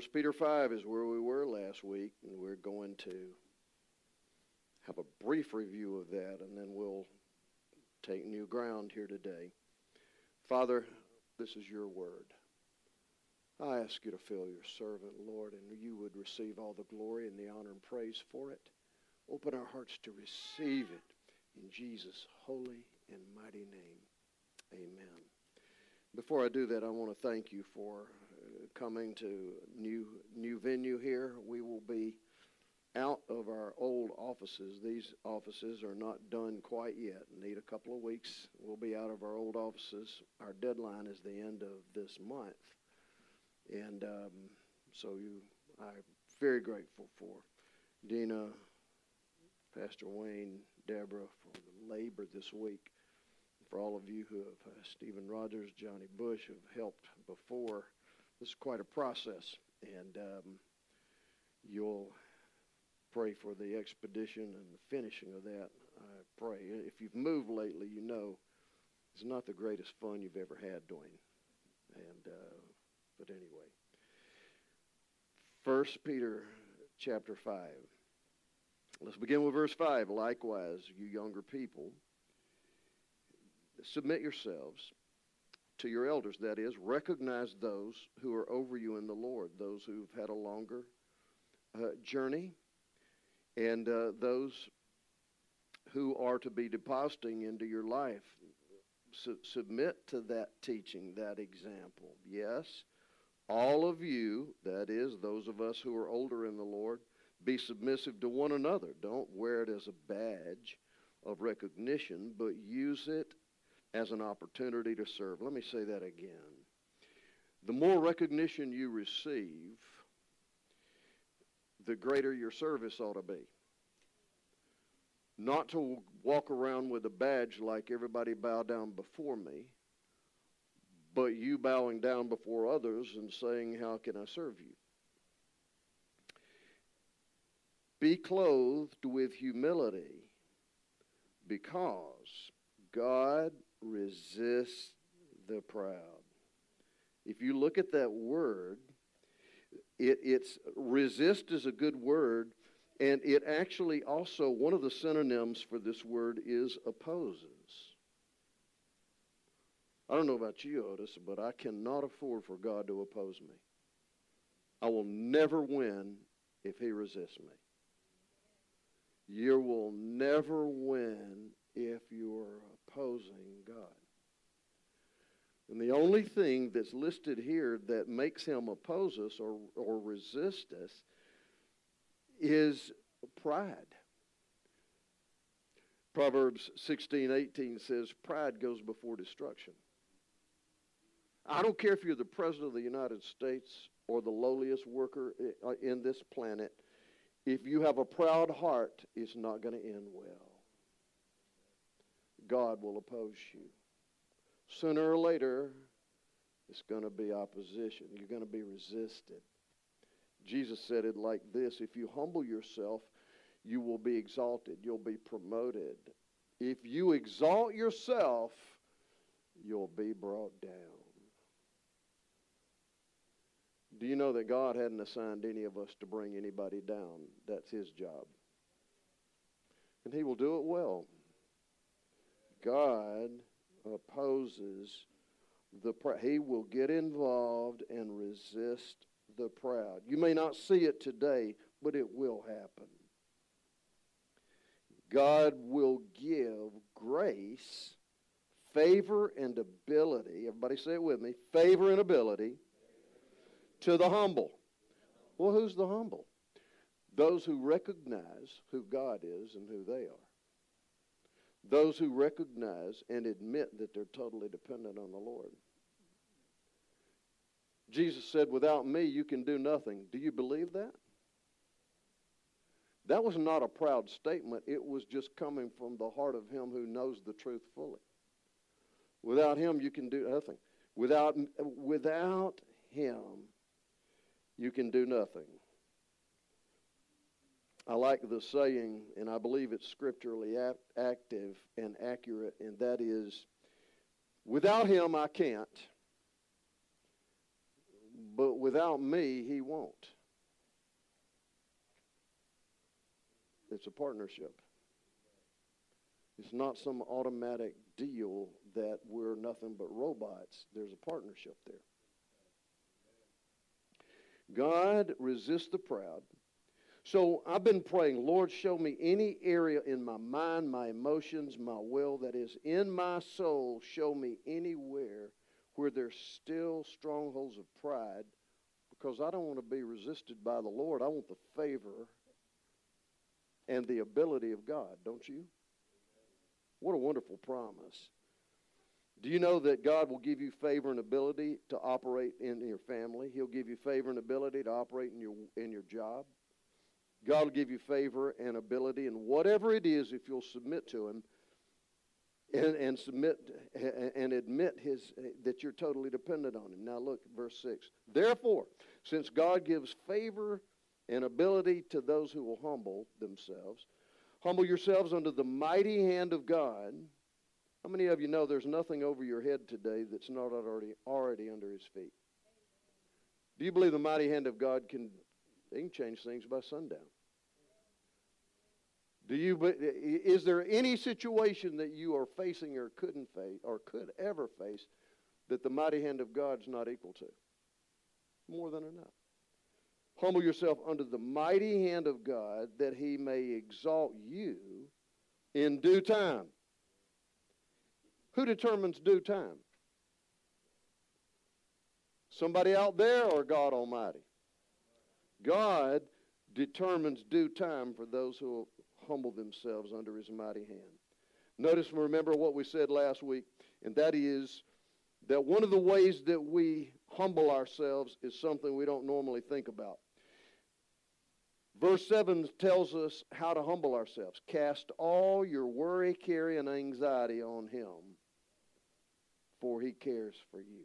First Peter 5 is where we were last week, and we're going to have a brief review of that, and then we'll take new ground here today. Father, this is your word. I ask you to fill your servant, Lord, and you would receive all the glory and the honor and praise for it. Open our hearts to receive it in Jesus' holy and mighty name. Amen. Before I do that, I want to thank you for coming to new new venue here. We will be out of our old offices. These offices are not done quite yet. Need a couple of weeks. We'll be out of our old offices. Our deadline is the end of this month, and um, so you, I'm very grateful for Dina, Pastor Wayne, Deborah for the labor this week. For all of you who have uh, Stephen Rogers, Johnny Bush, have helped before, this is quite a process, and um, you'll pray for the expedition and the finishing of that. I pray. If you've moved lately, you know it's not the greatest fun you've ever had doing. And uh, but anyway, First Peter chapter five. Let's begin with verse five. Likewise, you younger people, submit yourselves to your elders. That is, recognize those who are over you in the Lord, those who've had a longer uh, journey and uh, those who are to be depositing into your life su- submit to that teaching, that example. Yes, all of you, that is, those of us who are older in the Lord, be submissive to one another. Don't wear it as a badge of recognition, but use it as an opportunity to serve. Let me say that again. The more recognition you receive, the greater your service ought to be. Not to walk around with a badge like everybody bow down before me, but you bowing down before others and saying, How can I serve you? Be clothed with humility because God resists the proud. If you look at that word, it, it's resist is a good word, and it actually also one of the synonyms for this word is opposes. I don't know about you, Otis, but I cannot afford for God to oppose me. I will never win if He resists me. You will never win if you're opposing God. And the only thing that's listed here that makes him oppose us or, or resist us is pride. Proverbs 16, 18 says, Pride goes before destruction. I don't care if you're the President of the United States or the lowliest worker uh, in this planet, if you have a proud heart, it's not going to end well. God will oppose you. Sooner or later, it's going to be opposition. You're going to be resisted. Jesus said it like this If you humble yourself, you will be exalted, you'll be promoted. If you exalt yourself, you'll be brought down. Do you know that God hadn't assigned any of us to bring anybody down? That's His job. And He will do it well. God opposes the proud. He will get involved and resist the proud. You may not see it today, but it will happen. God will give grace, favor, and ability. Everybody say it with me favor and ability to the humble. Well, who's the humble? Those who recognize who God is and who they are. Those who recognize and admit that they're totally dependent on the Lord. Jesus said, Without me, you can do nothing. Do you believe that? That was not a proud statement. It was just coming from the heart of him who knows the truth fully. Without him, you can do nothing. Without, without him, you can do nothing. I like the saying, and I believe it's scripturally active and accurate, and that is, without him, I can't, but without me, he won't. It's a partnership. It's not some automatic deal that we're nothing but robots. There's a partnership there. God resists the proud. So I've been praying, Lord, show me any area in my mind, my emotions, my will that is in my soul. Show me anywhere where there's still strongholds of pride because I don't want to be resisted by the Lord. I want the favor and the ability of God, don't you? What a wonderful promise. Do you know that God will give you favor and ability to operate in your family? He'll give you favor and ability to operate in your in your job. God will give you favor and ability and whatever it is if you'll submit to him and, and submit and admit his that you're totally dependent on him. Now look verse 6. Therefore, since God gives favor and ability to those who will humble themselves. Humble yourselves under the mighty hand of God. How many of you know there's nothing over your head today that's not already, already under his feet? Do you believe the mighty hand of God can, can change things by sundown? Do you, is there any situation that you are facing or couldn't face or could ever face that the mighty hand of God's not equal to? More than enough. Humble yourself under the mighty hand of God that he may exalt you in due time. Who determines due time? Somebody out there or God Almighty? God determines due time for those who humble themselves under his mighty hand. Notice and remember what we said last week, and that is that one of the ways that we humble ourselves is something we don't normally think about. Verse 7 tells us how to humble ourselves. Cast all your worry, care, and anxiety on him, for he cares for you.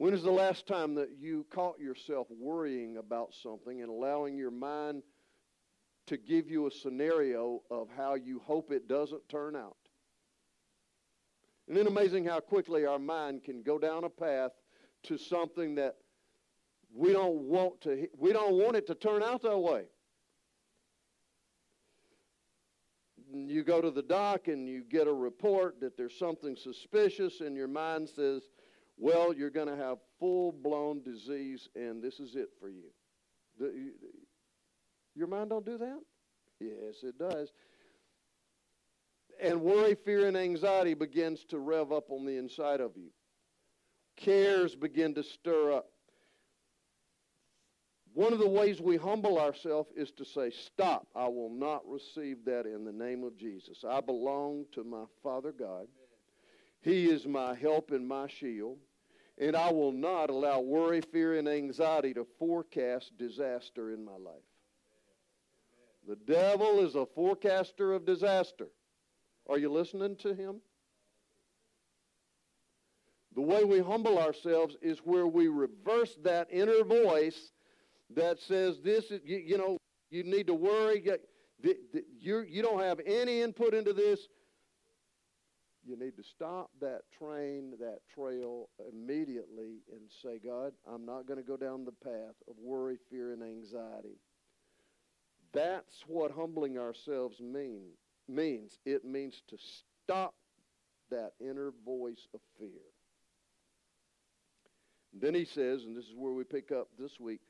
When is the last time that you caught yourself worrying about something and allowing your mind to give you a scenario of how you hope it doesn't turn out? And then amazing how quickly our mind can go down a path to something that we don't want to we don't want it to turn out that way. You go to the doc and you get a report that there's something suspicious and your mind says, "Well, you're going to have full-blown disease and this is it for you." The, your mind don't do that? Yes, it does. And worry, fear, and anxiety begins to rev up on the inside of you. Cares begin to stir up. One of the ways we humble ourselves is to say, Stop, I will not receive that in the name of Jesus. I belong to my Father God. He is my help and my shield. And I will not allow worry, fear, and anxiety to forecast disaster in my life. The devil is a forecaster of disaster. Are you listening to him? The way we humble ourselves is where we reverse that inner voice that says this is, you, you know, you need to worry. You, you don't have any input into this. You need to stop that train, that trail immediately and say, God, I'm not going to go down the path of worry, fear, and anxiety. That's what humbling ourselves mean, means. It means to stop that inner voice of fear. then he says, and this is where we pick up this week,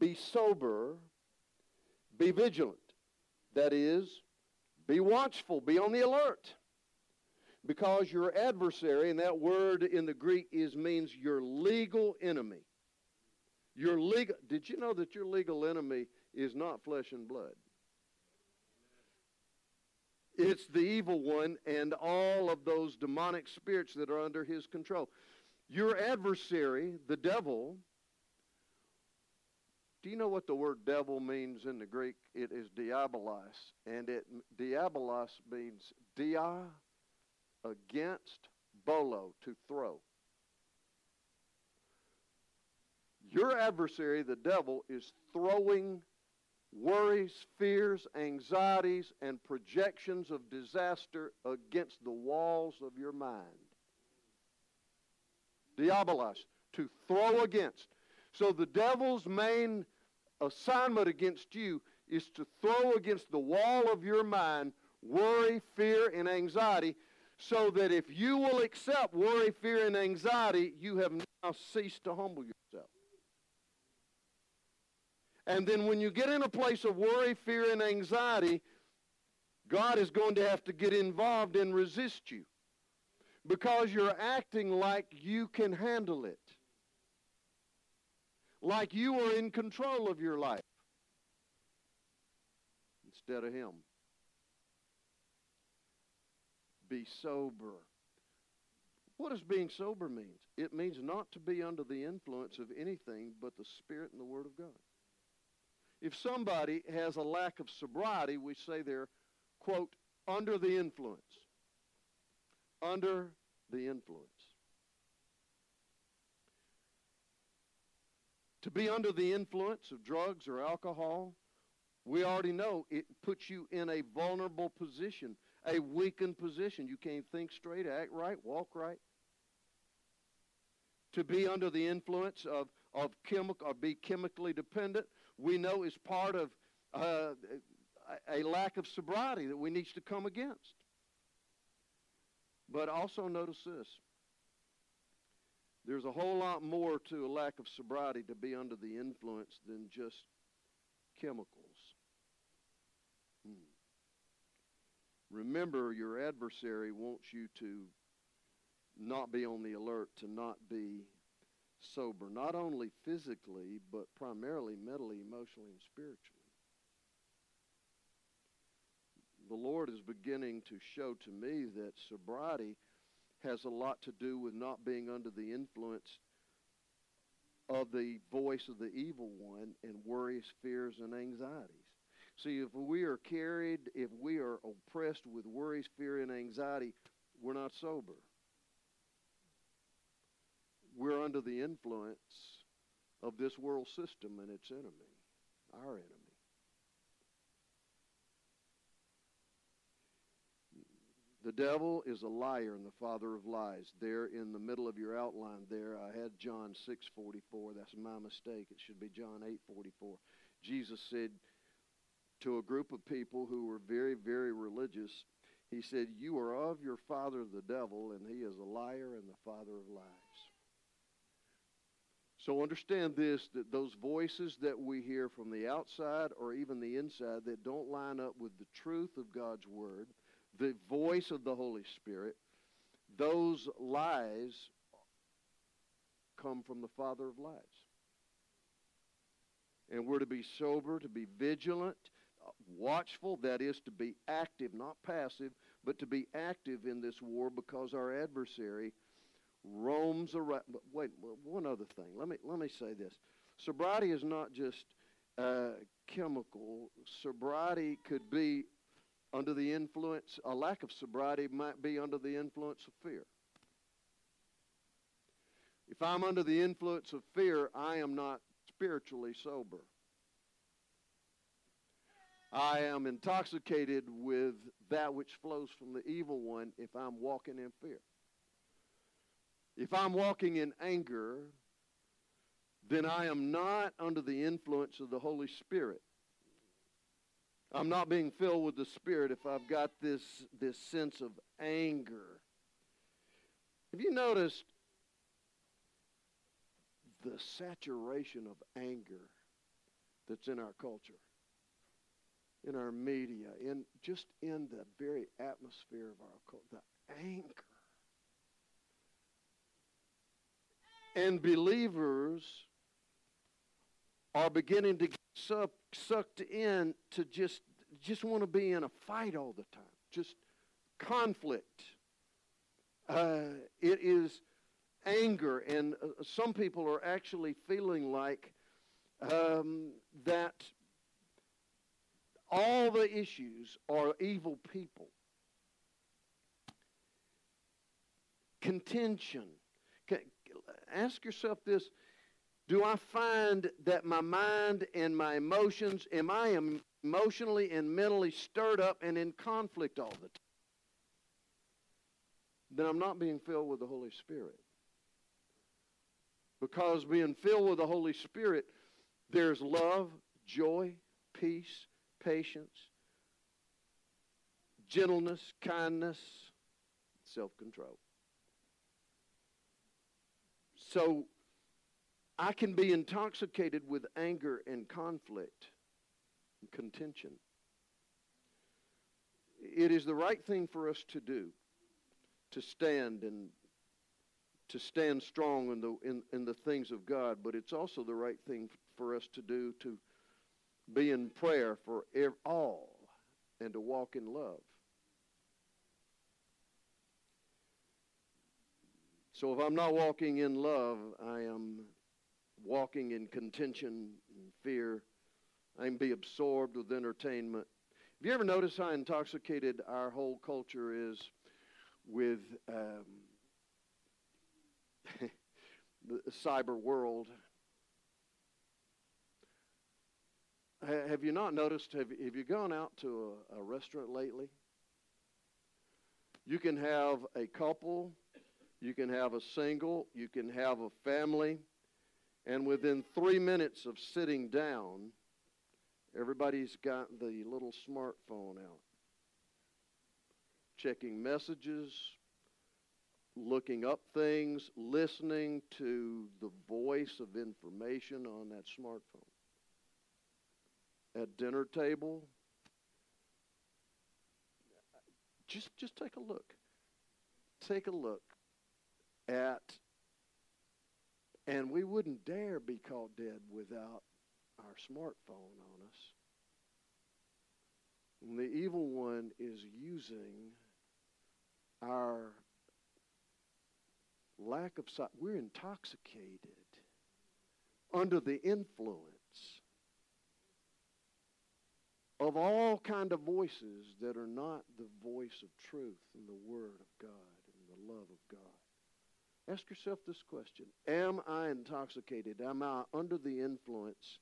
be sober, be vigilant. That is, be watchful, be on the alert. Because your adversary, and that word in the Greek is means your legal enemy. Your legal did you know that your legal enemy is not flesh and blood? It's the evil one and all of those demonic spirits that are under his control. Your adversary, the devil, Do you know what the word devil means in the Greek? It is diabolos, and it diabolos means dia against bolo to throw. Your adversary, the devil, is throwing worries, fears, anxieties, and projections of disaster against the walls of your mind. Diabolos, to throw against. So the devil's main assignment against you is to throw against the wall of your mind worry, fear, and anxiety, so that if you will accept worry, fear, and anxiety, you have now ceased to humble yourself. And then when you get in a place of worry, fear, and anxiety, God is going to have to get involved and resist you because you're acting like you can handle it, like you are in control of your life instead of Him. Be sober. What does being sober mean? It means not to be under the influence of anything but the Spirit and the Word of God. If somebody has a lack of sobriety, we say they're, quote, under the influence. Under the influence. To be under the influence of drugs or alcohol, we already know it puts you in a vulnerable position, a weakened position. You can't think straight, act right, walk right. To be under the influence of, of chemical or be chemically dependent, we know is part of uh, a lack of sobriety that we need to come against. But also notice this. There's a whole lot more to a lack of sobriety to be under the influence than just chemicals. Hmm. Remember, your adversary wants you to not be on the alert, to not be sober, not only physically, but primarily mentally, emotionally, and spiritually. The Lord is beginning to show to me that sobriety has a lot to do with not being under the influence of the voice of the evil one and worries, fears, and anxieties. See, if we are carried, if we are oppressed with worries, fear, and anxiety, we're not sober we're under the influence of this world system and its enemy, our enemy. The devil is a liar and the father of lies. There in the middle of your outline there, I had John 6:44. That's my mistake. It should be John 8:44. Jesus said to a group of people who were very, very religious, he said, "You are of your father the devil, and he is a liar and the father of lies." So understand this that those voices that we hear from the outside or even the inside that don't line up with the truth of God's Word, the voice of the Holy Spirit, those lies come from the father of lies. And we're to be sober, to be vigilant, watchful, that is, to be active, not passive, but to be active in this war because our adversary roams around. But wait, one other thing. Let me let me say this: sobriety is not just uh, chemical. Sobriety could be under the influence. A lack of sobriety might be under the influence of fear. If I'm under the influence of fear, I am not spiritually sober. I am intoxicated with that which flows from the evil one if I'm walking in fear. If I'm walking in anger, then I am not under the influence of the Holy Spirit. I'm not being filled with the Spirit if I've got this, this sense of anger. Have you noticed the saturation of anger that's in our culture, in our media, in just in the very atmosphere of our culture? The anger. And believers are beginning to get suck, sucked in to just, just want to be in a fight all the time, just conflict. Uh, it is anger, and uh, some people are actually feeling like um, that all the issues are evil people. Contention. Ask yourself this Do I find that my mind and my emotions, am I emotionally and mentally stirred up and in conflict all the time? Then I'm not being filled with the Holy Spirit. Because being filled with the Holy Spirit, there's love, joy, peace, patience, gentleness, kindness, self control. So I can be intoxicated with anger and conflict and contention. It is the right thing for us to do to stand and to stand strong in the in, in the things of God, but it's also the right thing for us to do to be in prayer for all and to walk in love. So if I'm not walking in love, I am walking in contention and fear. I can be absorbed with entertainment. Have you ever noticed how intoxicated our whole culture is with um, the cyber world? Have you not noticed? Have, have you gone out to a, a restaurant lately? You can have a couple, you can have a single, you can have a family, and within three minutes of sitting down, everybody's got the little smartphone out, checking messages, looking up things, listening to the voice of information on that smartphone at dinner table. Just, just take a look. Take a look at, and we wouldn't dare be caught dead without our smartphone on us. And the evil one is using our lack of sight. We're intoxicated under the influence of all kind of voices that are not the voice of truth and the word of God and the love of God. Ask yourself this question. Am I intoxicated? Am I under the influence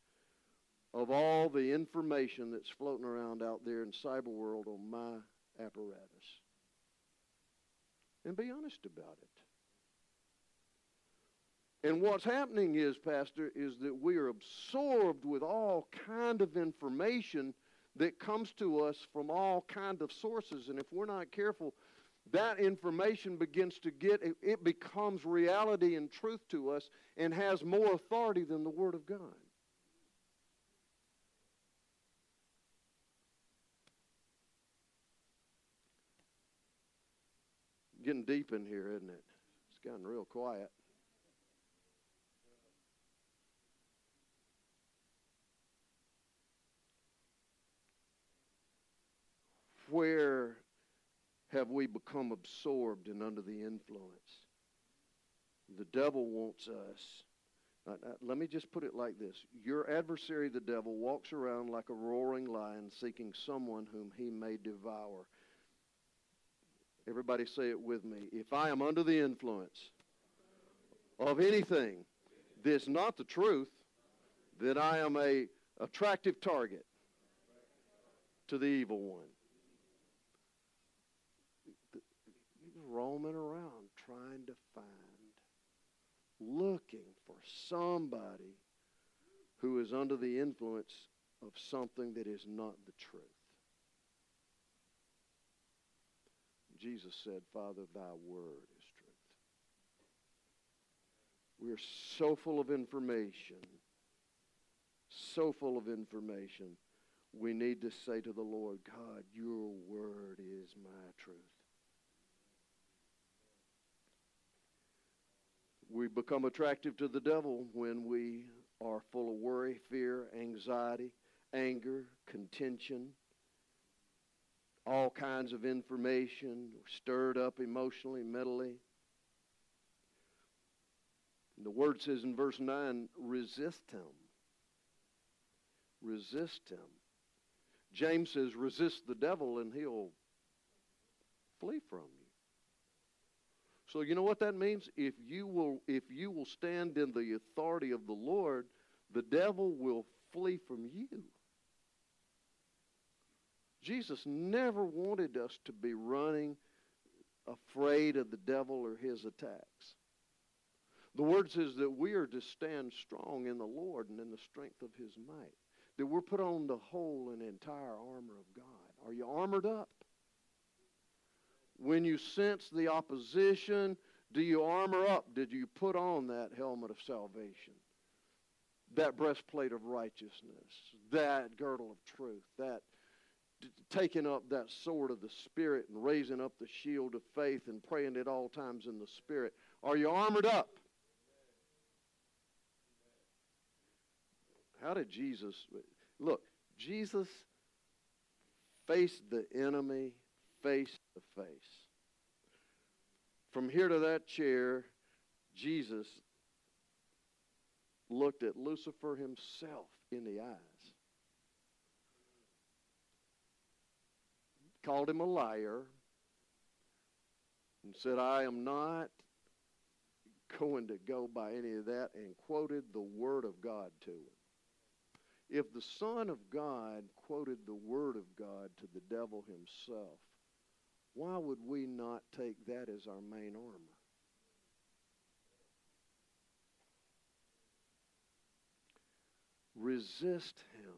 of all the information that's floating around out there in cyber world on my apparatus? And be honest about it. And what's happening is, Pastor, is that we are absorbed with all kind of information that comes to us from all kind of sources. And if we're not careful, that information begins to get, it becomes reality and truth to us and has more authority than the Word of God. Getting deep in here, isn't it? It's gotten real quiet. Where have we become absorbed and under the influence? The devil wants us. Let me just put it like this Your adversary, the devil, walks around like a roaring lion seeking someone whom he may devour. Everybody say it with me. If I am under the influence of anything that's not the truth, then I am a attractive target to the evil one. Roaming around trying to find, looking for somebody who is under the influence of something that is not the truth. Jesus said, Father, thy word is truth. We're so full of information, so full of information. We need to say to the Lord, God, your word is my truth. We become attractive to the devil when we are full of worry, fear, anxiety, anger, contention, all kinds of information, stirred up emotionally, mentally. The word says in verse 9, resist him. resist him. James says, resist the devil and he'll flee from you. So you know what that means? If you will if you will stand in the authority of the Lord, the devil will flee from you. Jesus never wanted us to be running afraid of the devil or his attacks. The word says that we are to stand strong in the Lord and in the strength of his might. That we're put on the whole and entire armor of God. Are you armored up? When you sense the opposition, do you armor up? Did you put on that helmet of salvation? That breastplate of righteousness, that girdle of truth, that taking up that sword of the Spirit and raising up the shield of faith and praying at all times in the Spirit. Are you armored up? How did Jesus look? Jesus faced the enemy face to face. From here to that chair, Jesus looked at Lucifer himself in the eyes. Called him a liar and said, I am not going to go by any of that, and quoted the Word of God to him. If the Son of God quoted the Word of God to the devil himself, why would we not take that as our main armor? Resist him.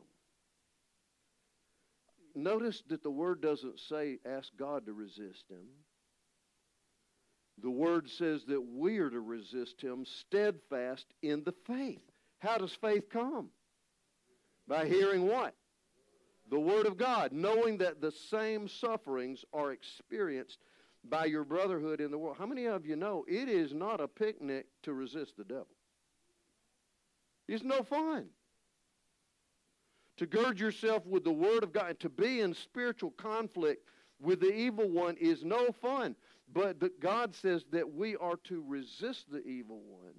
Notice that the word doesn't say ask God to resist him. The word says that we are to resist him steadfast in the faith. How does faith come? By hearing what? The Word of God, knowing that the same sufferings are experienced by your brotherhood in the world. How many of you know it is not a picnic to resist the devil? It's no fun. To gird yourself with the Word of God, to be in spiritual conflict with the evil one is no fun. But God says that we are to resist the evil one,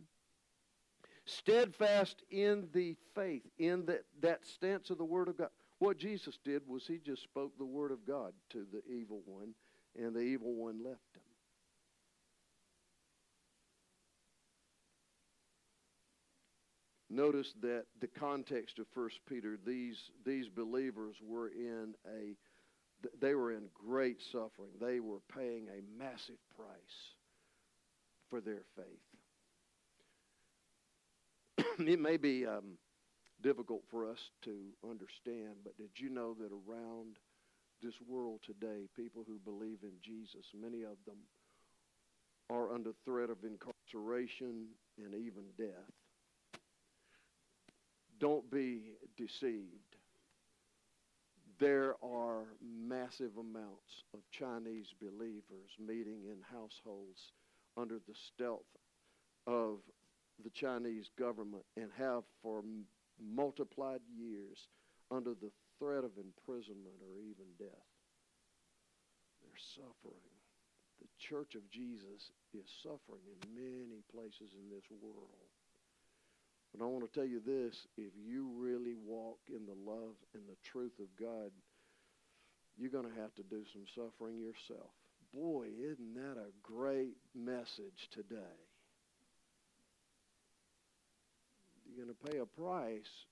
steadfast in the faith, in that, that stance of the Word of God. What Jesus did was he just spoke the word of God to the evil one, and the evil one left him. Notice that the context of First Peter, these these believers were in a they were in great suffering. They were paying a massive price for their faith. it may be um, difficult for us to understand, but did you know that around this world today, people who believe in Jesus, many of them are under threat of incarceration and even death? Don't be deceived. There are massive amounts of Chinese believers meeting in households under the stealth of the Chinese government and have for multiplied years under the threat of imprisonment or even death. They're suffering. The church of Jesus is suffering in many places in this world. But I want to tell you this if you really walk in the love and the truth of God, you're going to have to do some suffering yourself. Boy, isn't that a great message today? You're going to pay a price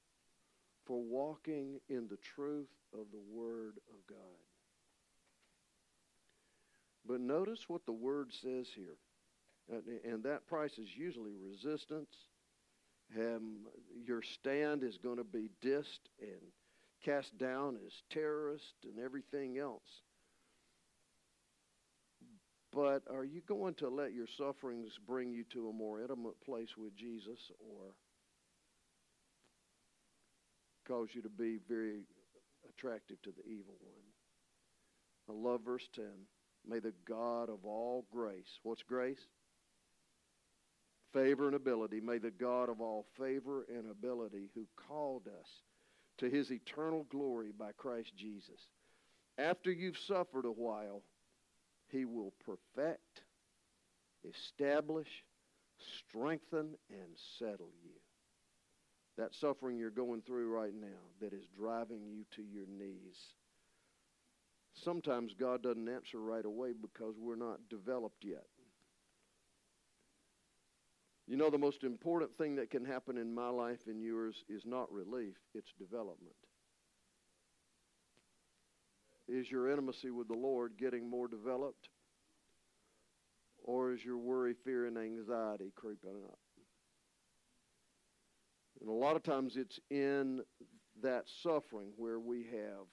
for walking in the truth of the Word of God. But notice what the Word says here. And that price is usually resistance. Um, your stand is going to be dissed and cast down as terrorist and everything else. But are you going to let your sufferings bring you to a more intimate place with Jesus or cause you to be very attractive to the evil one. I love verse 10. May the God of all grace, what's grace? Favor and ability. May the God of all favor and ability who called us to his eternal glory by Christ Jesus. After you've suffered a while, he will perfect, establish, strengthen, and settle you. That suffering you're going through right now that is driving you to your knees. Sometimes God doesn't answer right away because we're not developed yet. You know, the most important thing that can happen in my life and yours is not relief, it's development. Is your intimacy with the Lord getting more developed? Or is your worry, fear, and anxiety creeping up? And a lot of times it's in that suffering where we have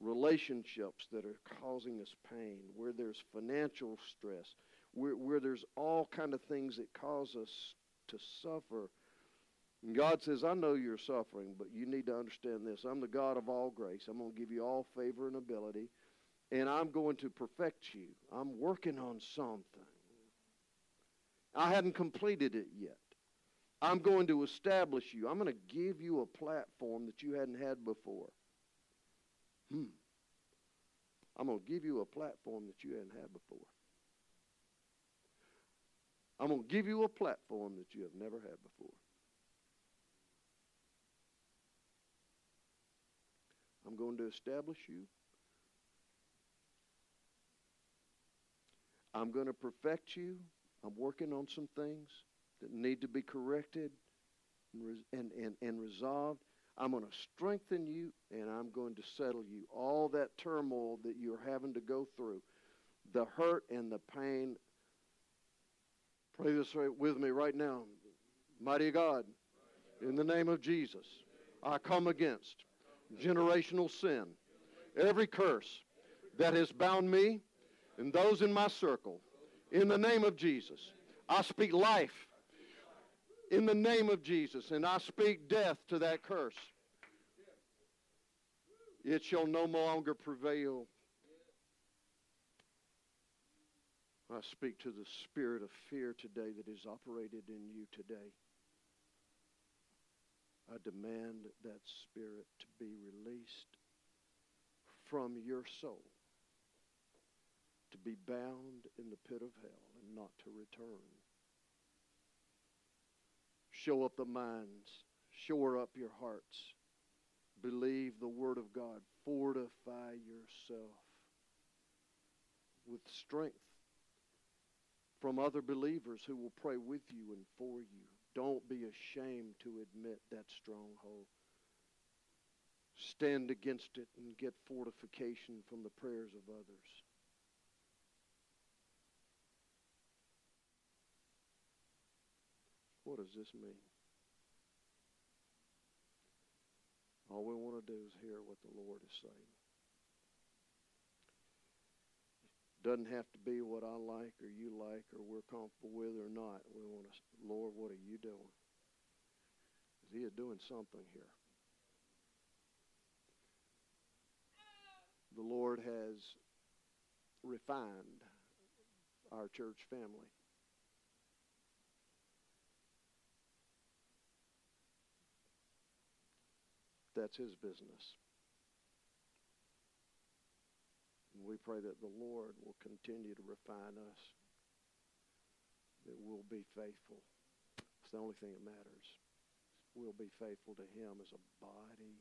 relationships that are causing us pain, where there's financial stress, where, where there's all kind of things that cause us to suffer. And God says, I know you're suffering, but you need to understand this. I'm the God of all grace. I'm going to give you all favor and ability, and I'm going to perfect you. I'm working on something. I hadn't completed it yet. I'm going to establish you. I'm going to give you a platform that you hadn't had before. Hmm. I'm going to give you a platform that you hadn't had before. I'm going to give you a platform that you have never had before. I'm going to establish you. I'm going to perfect you. I'm working on some things that need to be corrected and, and, and resolved. I'm going to strengthen you and I'm going to settle you. All that turmoil that you're having to go through, the hurt and the pain Pray this with me right now. Mighty God, in the name of Jesus, I come against generational sin, every curse that has bound me and those in my circle. In the name of Jesus, I speak life in the name of Jesus, and I speak death to that curse. It shall no longer prevail I speak to the spirit of fear today that is operated in you today. I demand that spirit to be released from your soul, to be bound in the pit of hell and not to return. Show up the minds, shore up your hearts, believe the Word of God, fortify yourself with strength from other believers who will pray with you and for you. Don't be ashamed to admit that stronghold. Stand against it and get fortification from the prayers of others. What does this mean? All we want to do is hear what the Lord is saying. Doesn't have to be what I like or you like or we're comfortable with or not. We want to, Lord, what are you doing? He is doing something here. The Lord has refined our church family. That's his business. And we pray that the Lord will continue to refine us, that we'll be faithful. It's the only thing that matters. We'll be faithful to him as a body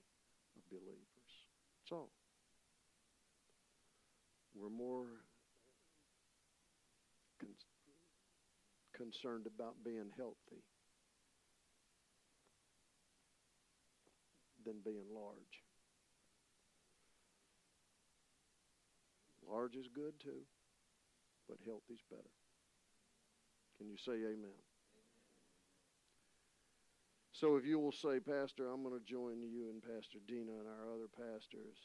of believers. So. We're more con- concerned about being healthy than being large. Large is good too, but healthy's better. Can you say amen? So if you will say, Pastor, I'm going to join you and Pastor Dina and our other pastors,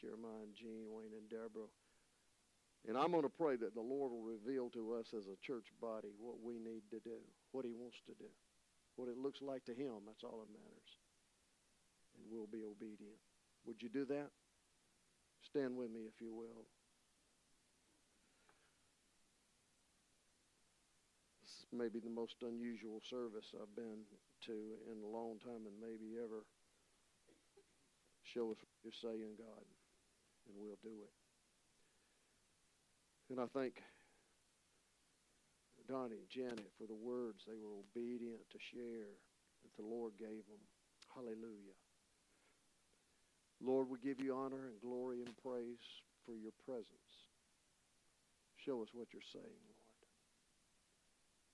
Jeremiah and Jean, Wayne and Deborah. And I'm going to pray that the Lord will reveal to us as a church body what we need to do, what he wants to do, what it looks like to him. That's all that matters. We'll be obedient. Would you do that? Stand with me if you will. maybe the most unusual service I've been to in a long time and maybe ever. Show us what you're saying, God, and we'll do it. And I thank Donnie and Janet for the words they were obedient to share. That the Lord gave them. Hallelujah. Lord, we give you honor and glory and praise for your presence. Show us what you're saying,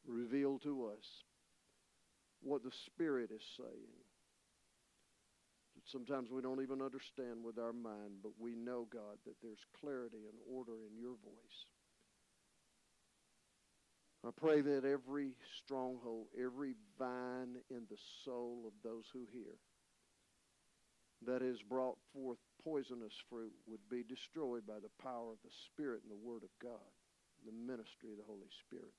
Lord. Reveal to us what the Spirit is saying. Sometimes we don't even understand with our mind, but we know, God, that there's clarity and order in your voice. I pray that every stronghold, every vine in the soul of those who hear that has brought forth poisonous fruit would be destroyed by the power of the Spirit and the Word of God, the ministry of the Holy Spirit.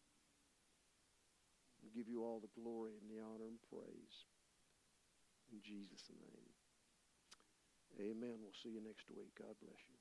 We give you all the glory and the honor and praise. In Jesus' name. Amen. We'll see you next week. God bless you.